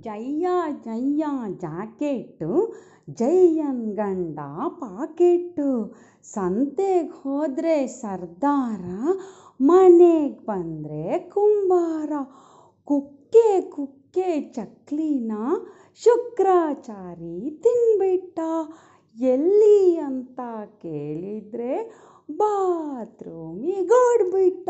ಜಯ್ಯ ಜಯ್ಯ jacket, ಜೈಯನ್ ಗಂಡ pocket. ಸಂತೆಗೆ ಹೋದರೆ ಸರ್ದಾರ, ಮನೆಗೆ ಬಂದರೆ ಕುಂಬಾರ. ಕುಕ್ಕೆ ಕುಕ್ಕೆ ಚಕ್ಲಿನ ಶುಕ್ರಾಚಾರಿ ತಿನ್ಬಿಟ್ಟ. ಎಲ್ಲಿ ಅಂತ ಕೇಳಿದರೆ ಬಾತ್ರೂಮಿಗೋಡ್ಬಿಟ್ಟ